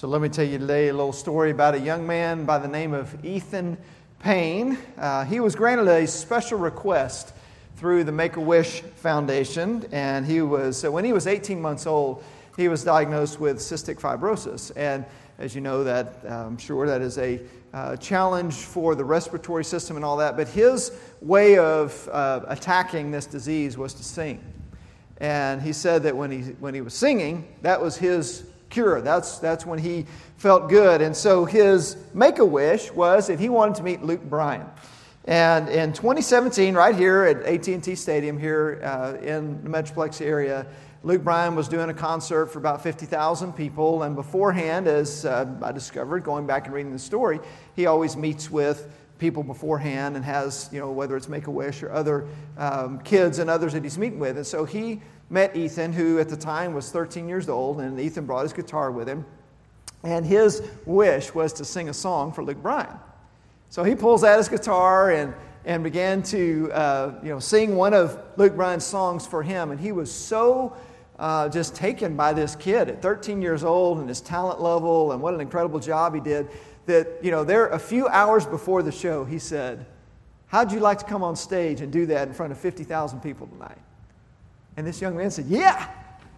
So let me tell you today a little story about a young man by the name of Ethan Payne. Uh, he was granted a special request through the Make a Wish Foundation, and he was so when he was 18 months old, he was diagnosed with cystic fibrosis. And as you know, that I'm sure that is a uh, challenge for the respiratory system and all that. But his way of uh, attacking this disease was to sing. And he said that when he, when he was singing, that was his cure. That's, that's when he felt good. And so his make a wish was that he wanted to meet Luke Bryan. And in 2017, right here at AT&T Stadium here uh, in the Metroplex area, Luke Bryan was doing a concert for about 50,000 people. And beforehand, as uh, I discovered going back and reading the story, he always meets with people beforehand and has, you know, whether it's Make a Wish or other um, kids and others that he's meeting with. And so he met Ethan, who at the time was 13 years old, and Ethan brought his guitar with him. And his wish was to sing a song for Luke Bryan. So he pulls out his guitar and, and began to uh, you know, sing one of Luke Bryan's songs for him. And he was so uh, just taken by this kid at 13 years old and his talent level and what an incredible job he did that, you know, there a few hours before the show, he said, How'd you like to come on stage and do that in front of 50,000 people tonight? And this young man said, Yeah,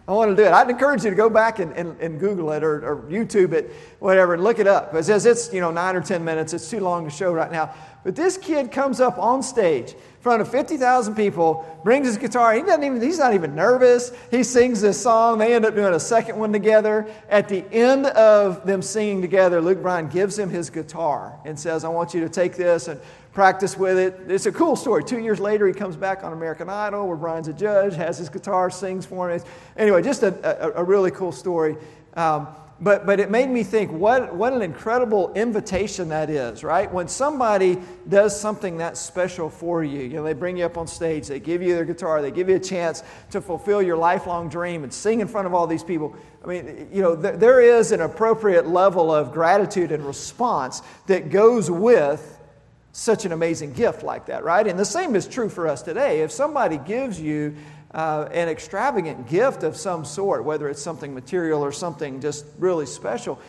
I want to do it. I'd encourage you to go back and, and, and Google it or, or, YouTube it, whatever, and look it up. It says it's, you know, nine or 10 minutes. It's too long to show right now. But this kid comes up on stage front of 50,000 people, brings his guitar. He doesn't even, he's not even nervous. He sings this song. They end up doing a second one together. At the end of them singing together, Luke Bryan gives him his guitar and says, I want you to take this and practice with it. It's a cool story. Two years later, he comes back on American Idol where Bryan's a judge, has his guitar, sings for him. Anyway, just a, a, a really cool story. Um, but, but it made me think what, what an incredible invitation that is, right? When somebody does something that special for you, you know, they bring you up on stage, they give you their guitar, they give you a chance to fulfill your lifelong dream and sing in front of all these people. I mean, you know, th- there is an appropriate level of gratitude and response that goes with such an amazing gift like that, right? And the same is true for us today. If somebody gives you uh, an extravagant gift of some sort, whether it's something material or something just really special,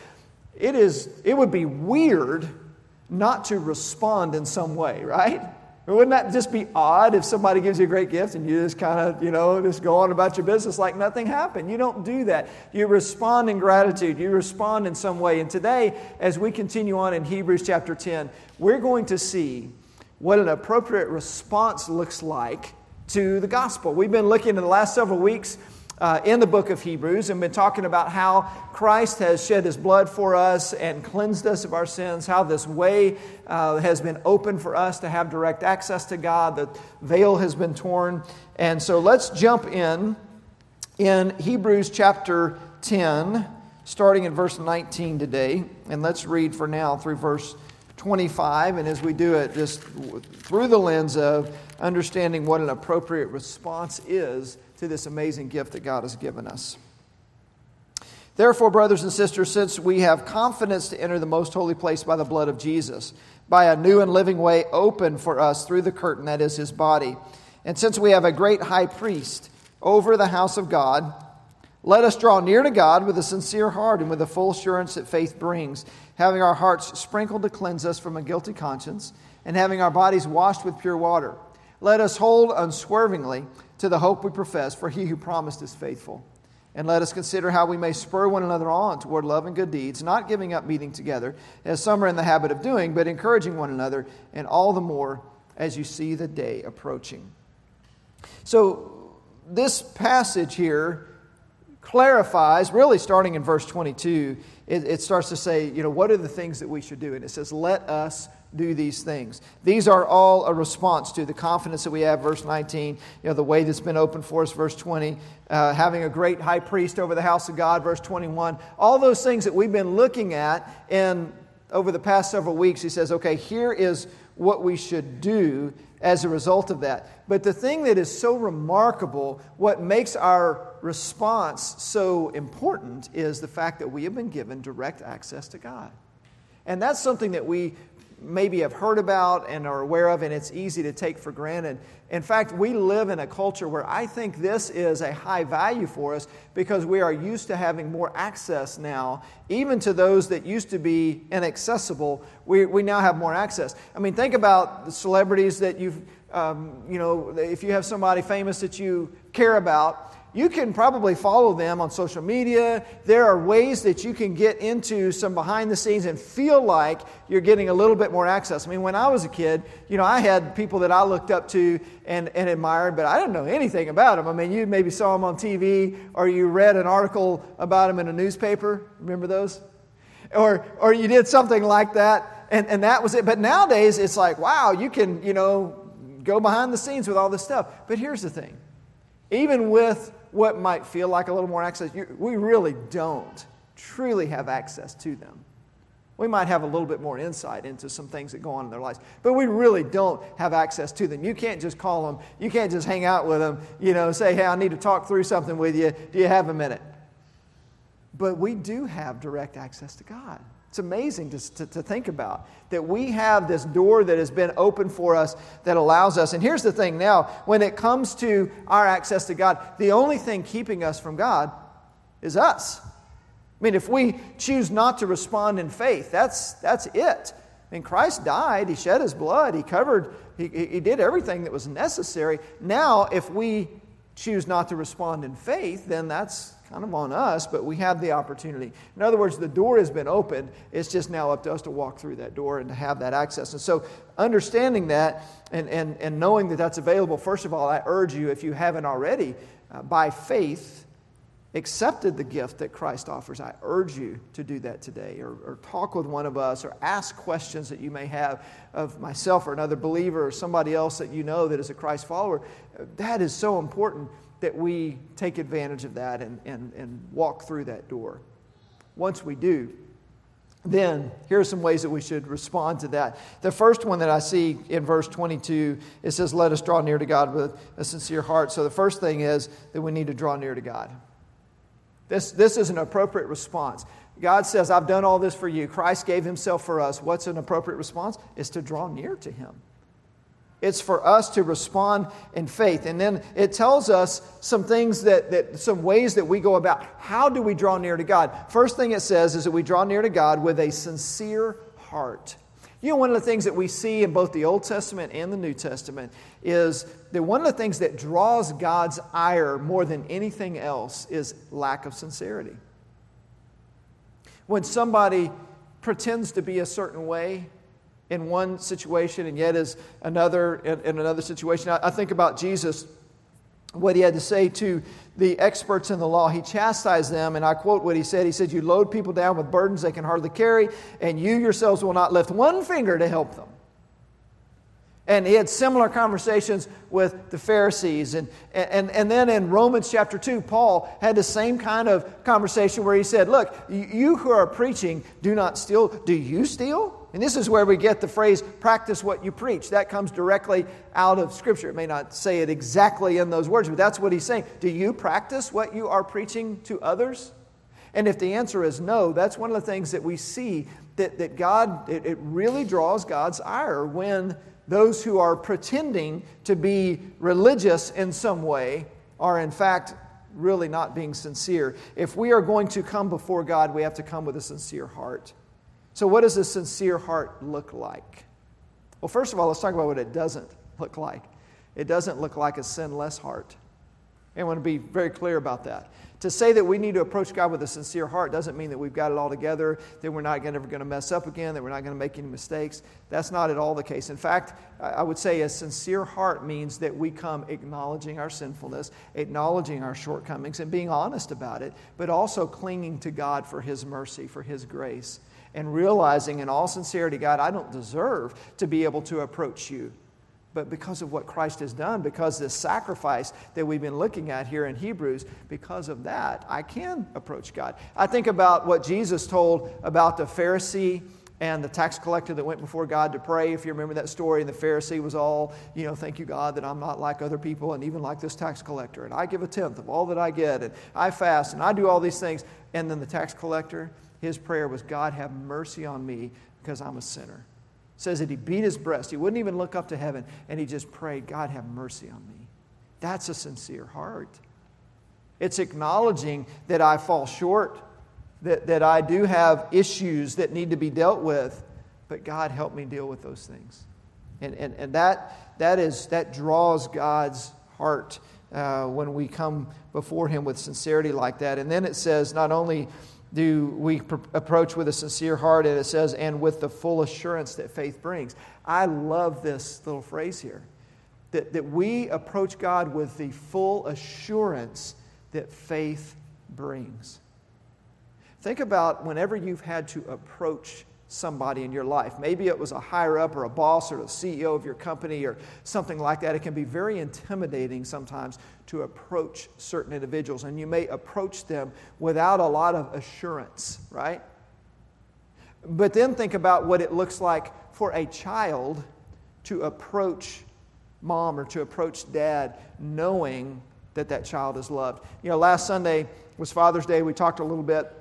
it, is, it would be weird not to respond in some way, right? Wouldn't that just be odd if somebody gives you a great gift and you just kind of, you know, just go on about your business like nothing happened? You don't do that. You respond in gratitude. You respond in some way. And today, as we continue on in Hebrews chapter 10, we're going to see what an appropriate response looks like to the gospel. We've been looking in the last several weeks uh, in the book of Hebrews and been talking about how Christ has shed his blood for us and cleansed us of our sins, how this way uh, has been open for us to have direct access to God, the veil has been torn. And so let's jump in in Hebrews chapter 10, starting in verse 19 today, and let's read for now through verse 25. And as we do it, just through the lens of understanding what an appropriate response is to this amazing gift that God has given us. Therefore, brothers and sisters, since we have confidence to enter the most holy place by the blood of Jesus, by a new and living way open for us through the curtain that is his body, and since we have a great high priest over the house of God, let us draw near to God with a sincere heart and with the full assurance that faith brings, having our hearts sprinkled to cleanse us from a guilty conscience, and having our bodies washed with pure water. Let us hold unswervingly to the hope we profess, for he who promised is faithful. And let us consider how we may spur one another on toward love and good deeds, not giving up meeting together, as some are in the habit of doing, but encouraging one another, and all the more as you see the day approaching. So, this passage here clarifies, really starting in verse 22, it, it starts to say, you know, what are the things that we should do? And it says, let us do these things. These are all a response to the confidence that we have, verse 19, you know, the way that's been opened for us, verse 20, uh, having a great high priest over the house of God, verse 21. All those things that we've been looking at and over the past several weeks, he says, okay, here is what we should do as a result of that. But the thing that is so remarkable, what makes our response so important, is the fact that we have been given direct access to God. And that's something that we maybe have heard about and are aware of, and it's easy to take for granted. In fact, we live in a culture where I think this is a high value for us because we are used to having more access now, even to those that used to be inaccessible. We, we now have more access. I mean, think about the celebrities that you've, um, you know, if you have somebody famous that you care about you can probably follow them on social media. There are ways that you can get into some behind the scenes and feel like you're getting a little bit more access. I mean, when I was a kid, you know, I had people that I looked up to and, and admired, but I didn't know anything about them. I mean, you maybe saw them on TV or you read an article about them in a newspaper. Remember those? Or, or you did something like that, and, and that was it. But nowadays, it's like, wow, you can, you know, go behind the scenes with all this stuff. But here's the thing even with what might feel like a little more access, we really don't truly have access to them. We might have a little bit more insight into some things that go on in their lives, but we really don't have access to them. You can't just call them, you can't just hang out with them, you know, say, hey, I need to talk through something with you. Do you have a minute? But we do have direct access to God. It's amazing to, to, to, think about that we have this door that has been open for us that allows us. And here's the thing now, when it comes to our access to God, the only thing keeping us from God is us. I mean, if we choose not to respond in faith, that's, that's it. I mean, Christ died, He shed His blood, He covered, He, he did everything that was necessary. Now, if we choose not to respond in faith, then that's kind of on us, but we have the opportunity. In other words, the door has been opened. It's just now up to us to walk through that door and to have that access. And so, understanding that and, and, and knowing that that's available, first of all, I urge you, if you haven't already, uh, by faith, accepted the gift that Christ offers, I urge you to do that today or, or, talk with one of us or ask questions that you may have of myself or another believer or somebody else that you know that is a Christ follower. That is so important that we take advantage of that and, and, and walk through that door. Once we do, then here are some ways that we should respond to that. The first one that I see in verse 22, it says, Let us draw near to God with a sincere heart. So the first thing is that we need to draw near to God. This, this is an appropriate response. God says, I've done all this for you. Christ gave himself for us. What's an appropriate response? Is to draw near to him. It's for us to respond in faith. And then it tells us some things that, that, some ways that we go about. How do we draw near to God? First thing it says is that we draw near to God with a sincere heart. You know, one of the things that we see in both the Old Testament and the New Testament is that one of the things that draws God's ire more than anything else is lack of sincerity. When somebody pretends to be a certain way, in one situation and yet is another in, in another situation. I, I, think about Jesus, what he had to say to the experts in the law. He chastised them, and I quote what he said. He said, You load people down with burdens they can hardly carry, and you yourselves will not lift one finger to help them. And he had similar conversations with the Pharisees. And, and, and then in Romans chapter 2, Paul had the same kind of conversation where he said, Look, you who are preaching, do not steal. Do you steal? And this is where we get the phrase, practice what you preach. That comes directly out of Scripture. It may not say it exactly in those words, but that's what he's saying. Do you practice what you are preaching to others? And if the answer is no, that's one of the things that we see that, that God, it, it really draws God's ire when those who are pretending to be religious in some way are, in fact, really not being sincere. If we are going to come before God, we have to come with a sincere heart. So, what does a sincere heart look like? Well, first of all, let's talk about what it doesn't look like. It doesn't look like a sinless heart. I want to be very clear about that. To say that we need to approach God with a sincere heart doesn't mean that we've got it all together, that we're not ever going to mess up again, that we're not going to make any mistakes. That's not at all the case. In fact, I would say a sincere heart means that we come acknowledging our sinfulness, acknowledging our shortcomings, and being honest about it, but also clinging to God for His mercy, for His grace, and realizing in all sincerity, God, I don't deserve to be able to approach you but because of what Christ has done, because this sacrifice that we've been looking at here in Hebrews, because of that, I can approach God. I think about what Jesus told about the Pharisee and the tax collector that went before God to pray. If you remember that story, and the Pharisee was all, you know, thank you, God, that I'm not like other people and even like this tax collector. And I give a tenth of all that I get, and I fast, and I do all these things. And then the tax collector, his prayer was, God, have mercy on me because I'm a sinner. Says that he beat his breast. He wouldn't even look up to heaven, and he just prayed, God, have mercy on me. That's a sincere heart. It's acknowledging that I fall short, that, that I do have issues that need to be dealt with, but God, help me deal with those things. And, and, and that, that, is, that draws God's heart uh, when we come before Him with sincerity like that. And then it says, not only do we pr- approach with a sincere heart, and it says, and with the full assurance that faith brings. I love this little phrase here that, that we approach God with the full assurance that faith brings. Think about whenever you've had to approach somebody in your life. Maybe it was a higher up or a boss or the CEO of your company or something like that. It can be very intimidating sometimes to approach certain individuals, and you may approach them without a lot of assurance, right? But then think about what it looks like for a child to approach mom or to approach dad knowing that that child is loved. You know, last Sunday was Father's Day. We talked a little bit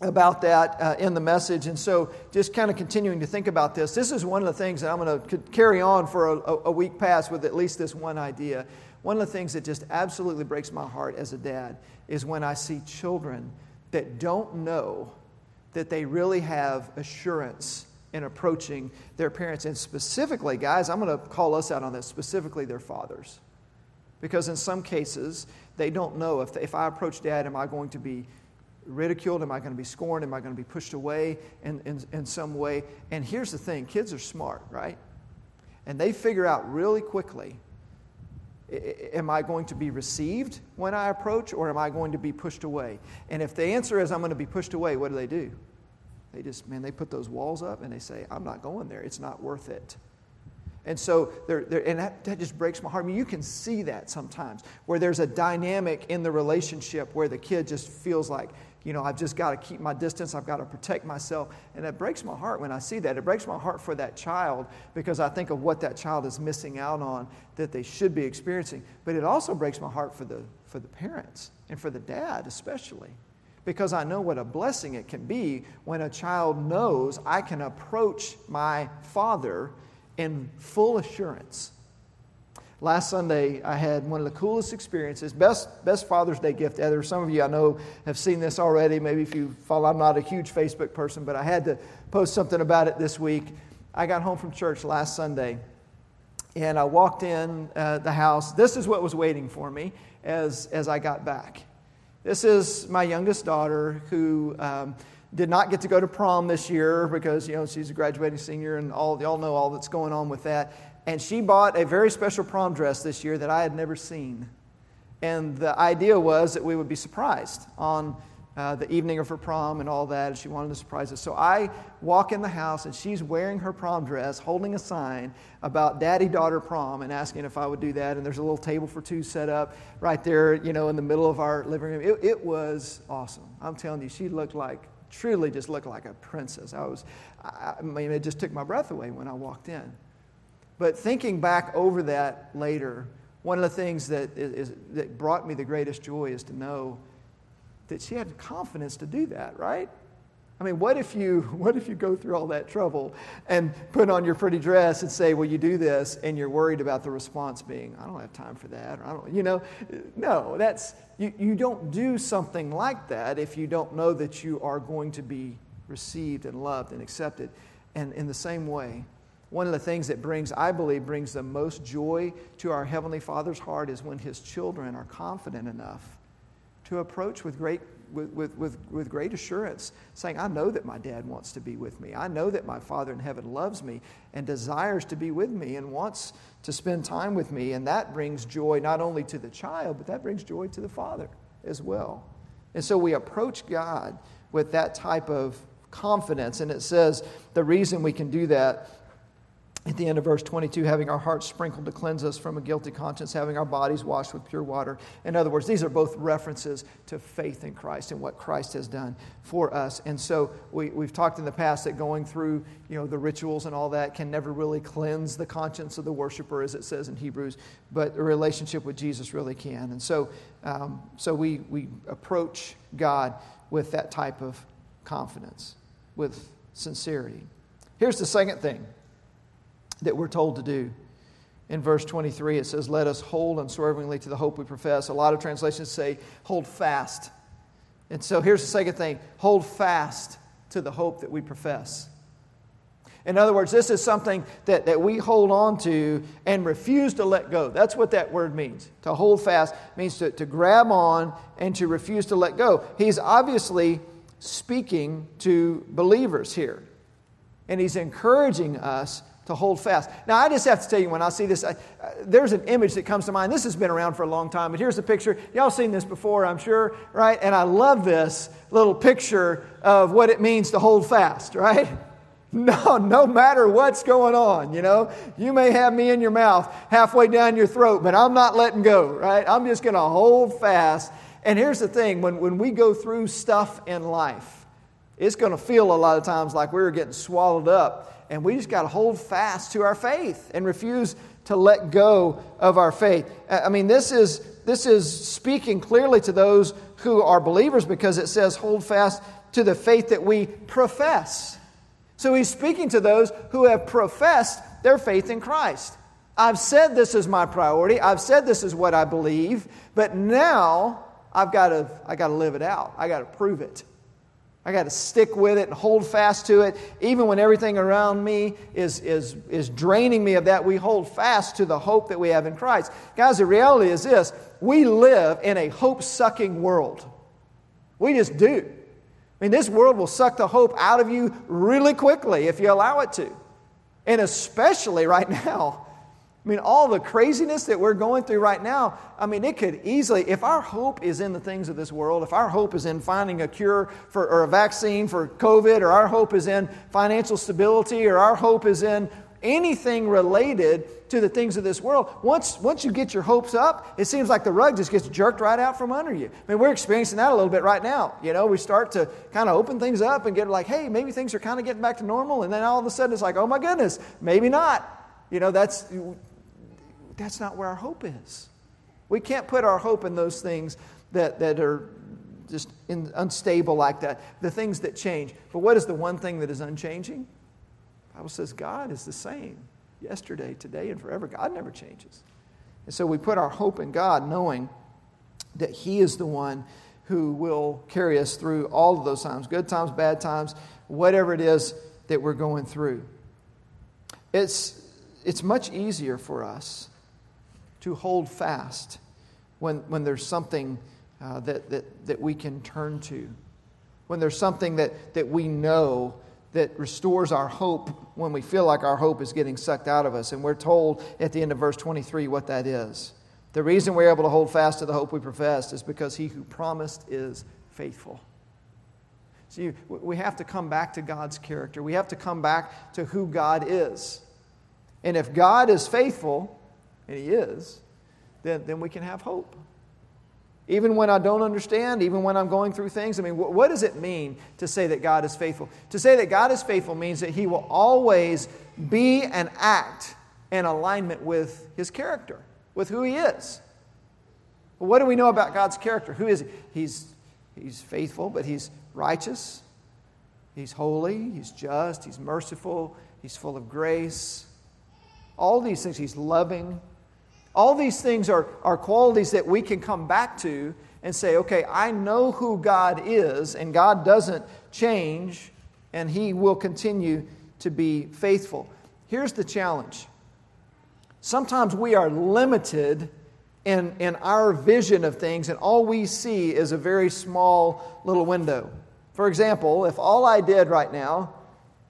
about that uh, in the message. And so, just kind of continuing to think about this, this is one of the things that I'm going to carry on for a, a, week past with at least this one idea. One of the things that just absolutely breaks my heart as a dad is when I see children that don't know that they really have assurance in approaching their parents. And specifically, guys, I'm going to call us out on this, specifically their fathers. Because in some cases, they don't know if, if I approach dad, am I going to be ridiculed? Am I going to be scorned? Am I going to be pushed away in, in, in some way? And here's the thing kids are smart, right? And they figure out really quickly am I going to be received when I approach or am I going to be pushed away? And if the answer is I'm going to be pushed away, what do they do? They just, man, they put those walls up and they say, I'm not going there. It's not worth it. And so, they're, and that, that just breaks my heart. I mean, you can see that sometimes where there's a dynamic in the relationship where the kid just feels like, you know, I've just got to keep my distance. I've got to protect myself. And it breaks my heart when I see that. It breaks my heart for that child because I think of what that child is missing out on that they should be experiencing. But it also breaks my heart for the, for the parents and for the dad, especially because I know what a blessing it can be when a child knows I can approach my father in full assurance. Last Sunday, I had one of the coolest experiences, best, best Father's Day gift ever. Some of you I know have seen this already. Maybe if you follow, I'm not a huge Facebook person, but I had to post something about it this week. I got home from church last Sunday, and I walked in uh, the house. This is what was waiting for me as, as I got back. This is my youngest daughter who um, did not get to go to prom this year because, you know, she's a graduating senior and all, y'all know all that's going on with that. And she bought a very special prom dress this year that I had never seen. And the idea was that we would be surprised on uh, the evening of her prom and all that, and she wanted to surprise us. So I walk in the house, and she's wearing her prom dress, holding a sign about daddy daughter prom, and asking if I would do that. And there's a little table for two set up right there, you know, in the middle of our living room. It, it was awesome. I'm telling you, she looked like, truly just looked like a princess. I was, I mean, it just took my breath away when I walked in. But thinking back over that later, one of the things that, is, that brought me the greatest joy is to know that she had confidence to do that, right? I mean, what if you what if you go through all that trouble and put on your pretty dress and say, "Will you do this?" and you're worried about the response being, "I don't have time for that," or "I don't," you know? No, that's you. You don't do something like that if you don't know that you are going to be received and loved and accepted. And in the same way, one of the things that brings, I believe, brings the most joy to our Heavenly Father's heart is when His children are confident enough to approach with great, with, with, with, with great assurance, saying, I know that my dad wants to be with me. I know that my Father in heaven loves me and desires to be with me and wants to spend time with me. And that brings joy not only to the child, but that brings joy to the Father as well. And so we approach God with that type of confidence. And it says the reason we can do that at the end of verse 22, having our hearts sprinkled to cleanse us from a guilty conscience, having our bodies washed with pure water. In other words, these are both references to faith in Christ and what Christ has done for us. And so we, we've talked in the past that going through you know, the rituals and all that can never really cleanse the conscience of the worshiper, as it says in Hebrews, but a relationship with Jesus really can. And so, um, so we, we approach God with that type of confidence, with sincerity. Here's the second thing that we're told to do. In verse 23, it says, Let us hold unswervingly to the hope we profess. A lot of translations say, Hold fast. And so here's the second thing hold fast to the hope that we profess. In other words, this is something that, that we hold on to and refuse to let go. That's what that word means. To hold fast means to, to grab on and to refuse to let go. He's obviously speaking to believers here, and he's encouraging us to hold fast. Now, I just have to tell you, when I see this, I, uh, there's an image that comes to mind. This has been around for a long time, but here's a picture. Y'all seen this before, I'm sure, right? And I love this little picture of what it means to hold fast, right? No, no matter what's going on, you know, you may have me in your mouth halfway down your throat, but I'm not letting go, right? I'm just going to hold fast. And here's the thing when, when we go through stuff in life, it's going to feel a lot of times like we're getting swallowed up. And we just got to hold fast to our faith and refuse to let go of our faith. Uh, I mean, this is, this is speaking clearly to those who are believers because it says, hold fast to the faith that we profess. So he's speaking to those who have professed their faith in Christ. I've said this is my priority. I've said this is what I believe, but now I've got to, I got to live it out. I got to prove it. I got to stick with it and hold fast to it. Even when everything around me is, is, is draining me of that, we hold fast to the hope that we have in Christ. Guys, the reality is this we live in a hope sucking world. We just do. I mean, this world will suck the hope out of you really quickly if you allow it to. And especially right now. I mean, all the craziness that we're going through right now, I mean, it could easily, if our hope is in the things of this world, if our hope is in finding a cure for, or a vaccine for COVID, or our hope is in financial stability, or our hope is in anything related to the things of this world, once, once you get your hopes up, it seems like the rug just gets jerked right out from under you. I mean, we're experiencing that a little bit right now. You know, we start to kind of open things up and get like, hey, maybe things are kind of getting back to normal. And then all of a sudden it's like, oh my goodness, maybe not. You know, that's, that's not where our hope is. We can't put our hope in those things that, that are just in, unstable like that, the things that change. But what is the one thing that is unchanging? Bible says God is the same yesterday, today, and forever. God never changes. And so we put our hope in God, knowing that He is the one who will carry us through all of those times good times, bad times, whatever it is that we're going through. It's, it's much easier for us to hold fast when, when there's something uh, that, that, that we can turn to, when there's something that, that we know that restores our hope when we feel like our hope is getting sucked out of us. And we're told at the end of verse 23 what that is. The reason we're able to hold fast to the hope we professed is because he who promised is faithful. See, we have to come back to God's character. We have to come back to who God is. And if God is faithful, and He is, then, then we can have hope. Even when I don't understand, even when I'm going through things, I mean, what does it mean to say that God is faithful? To say that God is faithful means that He will always be and act in alignment with His character, with who He is. Well, what do we know about God's character? Who is He? He's, he's faithful, but He's righteous, He's holy, He's just, He's merciful, He's full of grace. All these things, He's loving, all these things are, are qualities that we can come back to and say, okay, I know who God is, and God doesn't change, and He will continue to be faithful. Here's the challenge sometimes we are limited in, in our vision of things, and all we see is a very small little window. For example, if all I did right now,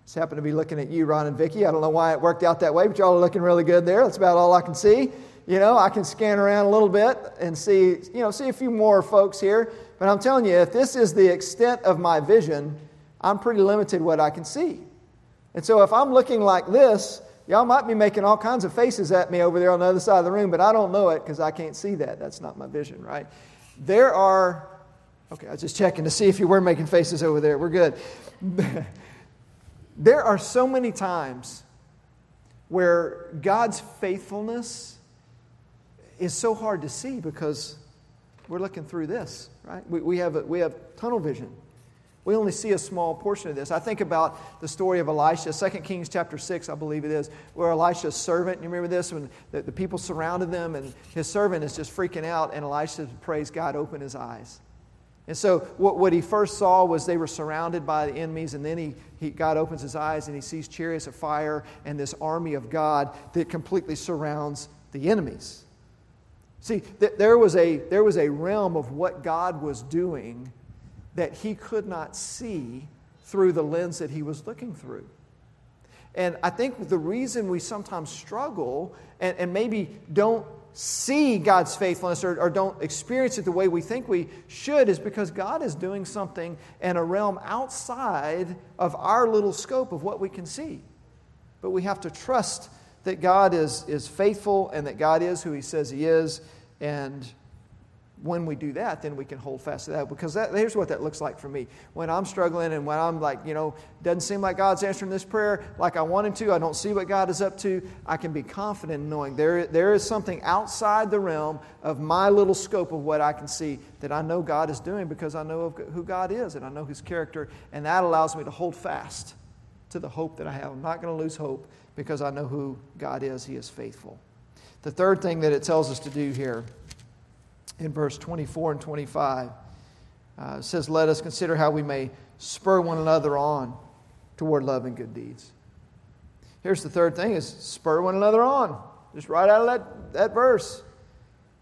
just happen to be looking at you, Ron and Vicki. I don't know why it worked out that way, but y'all are looking really good there. That's about all I can see. You know, I can scan around a little bit and see, you know, see a few more folks here. But I'm telling you, if this is the extent of my vision, I'm pretty limited what I can see. And so if I'm looking like this, y'all might be making all kinds of faces at me over there on the other side of the room, but I don't know it because I can't see that. That's not my vision, right? There are, okay, I was just checking to see if you were making faces over there. We're good. there are so many times where God's faithfulness is so hard to see because we're looking through this, right? We, we, have, a, we have tunnel vision. we only see a small portion of this. I think about the story of Elisha, 2 Kings chapter 6, I believe it is, where Elisha's servant, you remember this, when the, the people surrounded them and his servant is just freaking out, and Elisha prays God open his eyes. And so, what, what he first saw was they were surrounded by the enemies, and then he, he, God opens his eyes and he sees chariots of fire and this army of God that completely surrounds the enemies. See, th- there, was a, there was a realm of what God was doing that he could not see through the lens that he was looking through. And I think the reason we sometimes struggle and, and maybe don't see God's faithfulness or, or, don't experience it the way we think we should is because God is doing something in a realm outside of our little scope of what we can see. But we have to trust that God is, is faithful and that God is who He says He is. And when we do that, then we can hold fast to that. Because that, here's what that looks like for me. When I'm struggling and when I'm like, you know, doesn't seem like God's answering this prayer like I want Him to, I don't see what God is up to, I can be confident in knowing there, there is something outside the realm of my little scope of what I can see that I know God is doing because I know who God is and I know His character. And that allows me to hold fast to the hope that I have. I'm not going to lose hope because I know who God is. He is faithful. The third thing that it tells us to do here in verse 24 and 25. Uh, says, Let us consider how we may spur one another on toward love and good deeds. Here's the third thing is spur one another on. Just right out of that, that verse.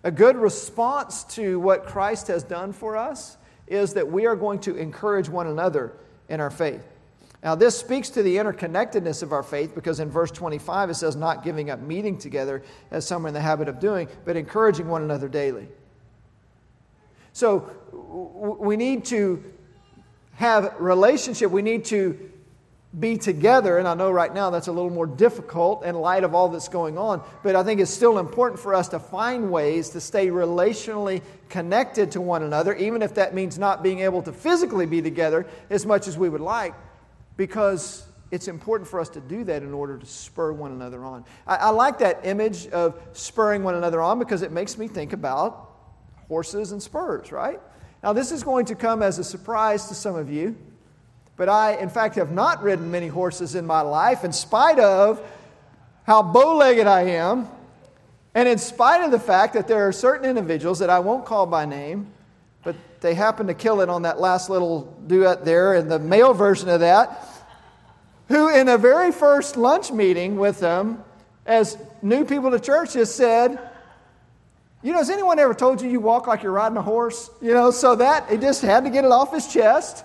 A good response to what Christ has done for us is that we are going to encourage one another in our faith. Now, this speaks to the interconnectedness of our faith because in verse 25 it says, not giving up meeting together as some are in the habit of doing, but encouraging one another daily. So we need to have relationship. We need to be together. And I know right now that's a little more difficult in light of all that's going on. But I think it's still important for us to find ways to stay relationally connected to one another, even if that means not being able to physically be together as much as we would like, because it's important for us to do that in order to spur one another on. I, I like that image of spurring one another on because it makes me think about horses and spurs, right? Now, this is going to come as a surprise to some of you, but I, in fact, have not ridden many horses in my life, in spite of how bow legged I am, and in spite of the fact that there are certain individuals that I won't call by name, but they happen to kill it on that last little duet there in the male version of that, who, in a very first lunch meeting with them, as new people to church, just said, you know, has anyone ever told you you walk like you're riding a horse? You know, so that, he just had to get it off his chest.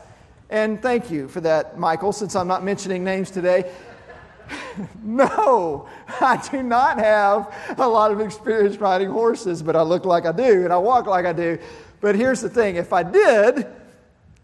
And thank you for that, Michael, since I'm not mentioning names today. no, I do not have a lot of experience riding horses, but I look like I do and I walk like I do. But here's the thing if I did,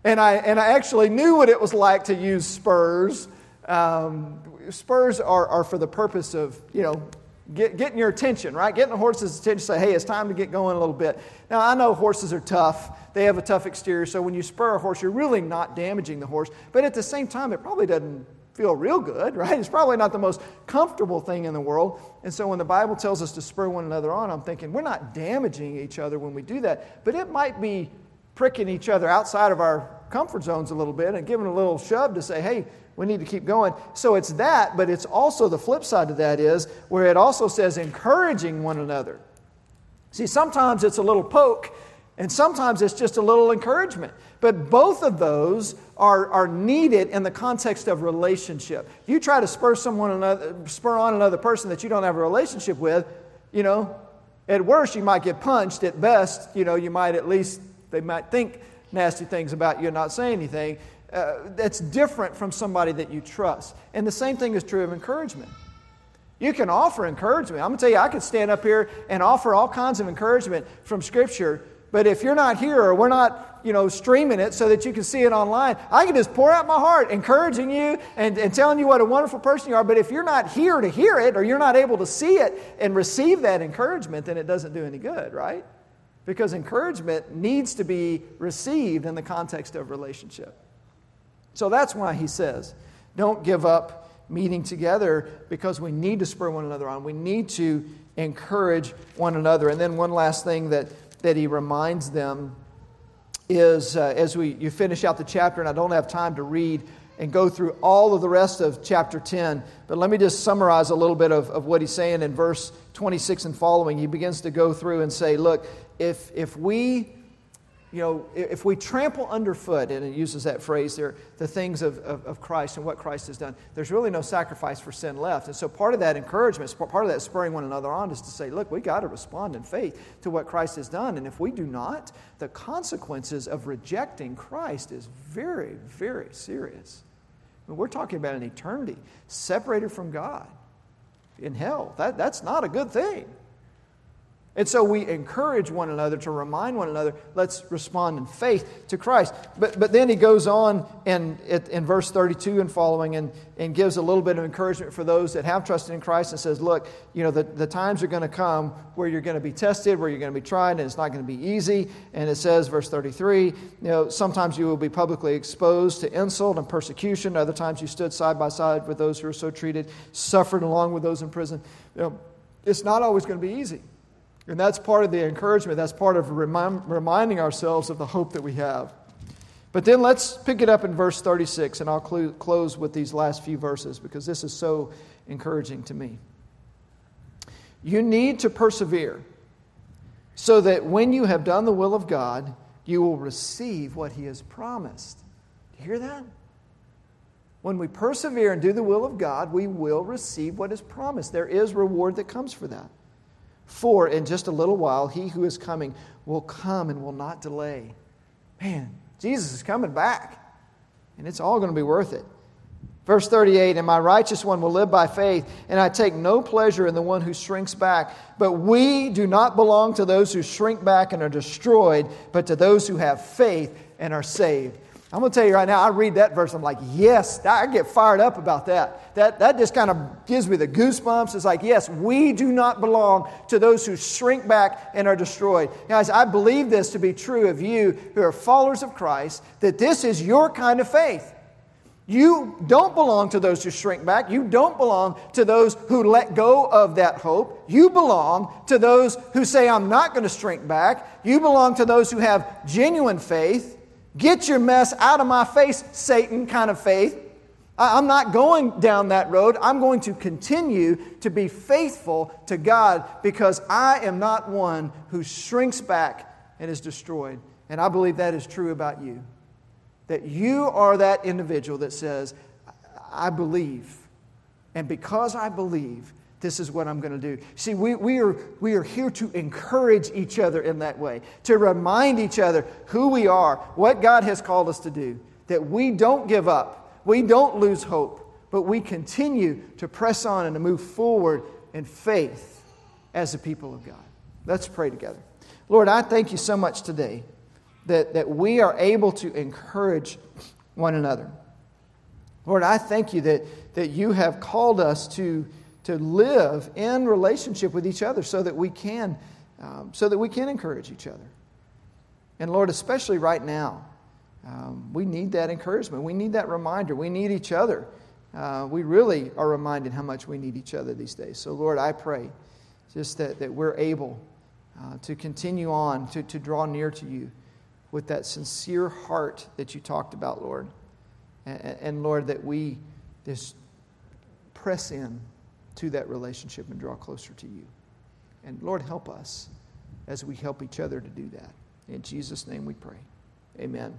and I, and I actually knew what it was like to use spurs, um, spurs are, are for the purpose of, you know, Get, getting your attention, right? Getting the horse's attention, say, hey, it's time to get going a little bit. Now, I know horses are tough. They have a tough exterior, so when you spur a horse, you're really not damaging the horse. But at the same time, it probably doesn't feel real good, right? It's probably not the most comfortable thing in the world. And so when the Bible tells us to spur one another on, I'm thinking we're not damaging each other when we do that, but it might be pricking each other outside of our comfort zones a little bit and giving a little shove to say, hey, we need to keep going. So it's that, but it's also the flip side of that is where it also says encouraging one another. See, sometimes it's a little poke, and sometimes it's just a little encouragement. But both of those are, are needed in the context of relationship. If you try to spur someone another, spur on another person that you don't have a relationship with, you know, at worst you might get punched. At best, you know, you might at least they might think nasty things about you and not say anything uh, that's different from somebody that you trust. And the same thing is true of encouragement. You can offer encouragement. I'm going to tell you, I could stand up here and offer all kinds of encouragement from Scripture, but if you're not here or we're not, you know, streaming it so that you can see it online, I can just pour out my heart, encouraging you and, and telling you what a wonderful person you are. But if you're not here to hear it or you're not able to see it and receive that encouragement, then it doesn't do any good, right? Because encouragement needs to be received in the context of relationship. So that's why he says, don't give up meeting together because we need to spur one another on. We need to encourage one another. And then one last thing that, that he reminds them is uh, as we you finish out the chapter, and I don't have time to read and go through all of the rest of chapter 10, but let me just summarize a little bit of, of what he's saying in verse 26 and following. He begins to go through and say, Look, if, if we you know, if we trample underfoot, and it uses that phrase there, the things of, of, of, Christ and what Christ has done, there's really no sacrifice for sin left. And so part of that encouragement, part of that spurring one another on is to say, look, we got to respond in faith to what Christ has done. And if we do not, the consequences of rejecting Christ is very, very serious. I mean, we're talking about an eternity separated from God in hell. That, that's not a good thing. And so we encourage one another to remind one another, let's respond in faith to Christ. But, but then he goes on in, in verse 32 and following and, and gives a little bit of encouragement for those that have trusted in Christ and says, look, you know, the, the times are going to come where you're going to be tested, where you're going to be tried, and it's not going to be easy. And it says, verse 33, you know, sometimes you will be publicly exposed to insult and persecution. Other times you stood side by side with those who are so treated, suffered along with those in prison. You know, it's not always going to be easy. And that's part of the encouragement. That's part of remind, reminding ourselves of the hope that we have. But then let's pick it up in verse 36, and I'll cl- close with these last few verses because this is so encouraging to me. You need to persevere so that when you have done the will of God, you will receive what He has promised. Do you hear that? When we persevere and do the will of God, we will receive what is promised. There is reward that comes for that. For in just a little while, he who is coming will come and will not delay. Man, Jesus is coming back, and it's all going to be worth it. Verse 38 And my righteous one will live by faith, and I take no pleasure in the one who shrinks back. But we do not belong to those who shrink back and are destroyed, but to those who have faith and are saved. I'm going to tell you right now, I read that verse, I'm like, yes, I get fired up about that. That, that just kind of gives me the goosebumps. It's like, yes, we do not belong to those who shrink back and are destroyed. Guys, I believe this to be true of you who are followers of Christ, that this is your kind of faith. You don't belong to those who shrink back. You don't belong to those who let go of that hope. You belong to those who say, I'm not going to shrink back. You belong to those who have genuine faith Get your mess out of my face, Satan kind of faith. I'm not going down that road. I'm going to continue to be faithful to God because I am not one who shrinks back and is destroyed. And I believe that is true about you. That you are that individual that says, I believe. And because I believe, this is what I'm going to do. See, we, we, are, we are here to encourage each other in that way, to remind each other who we are, what God has called us to do, that we don't give up, we don't lose hope, but we continue to press on and to move forward in faith as the people of God. Let's pray together. Lord, I thank you so much today that, that we are able to encourage one another. Lord, I thank you that, that you have called us to to live in relationship with each other so that we can um, so that we can encourage each other. And lord especially right now um, we need that encouragement. We need that reminder. We need each other. Uh, we really are reminded how much we need each other these days. So lord i pray just that, that we're able uh, to continue on to, to draw near to you with that sincere heart that you talked about lord. And, and lord that we just press in to that relationship and draw closer to you. And Lord, help us as we help each other to do that. In Jesus' name we pray. Amen.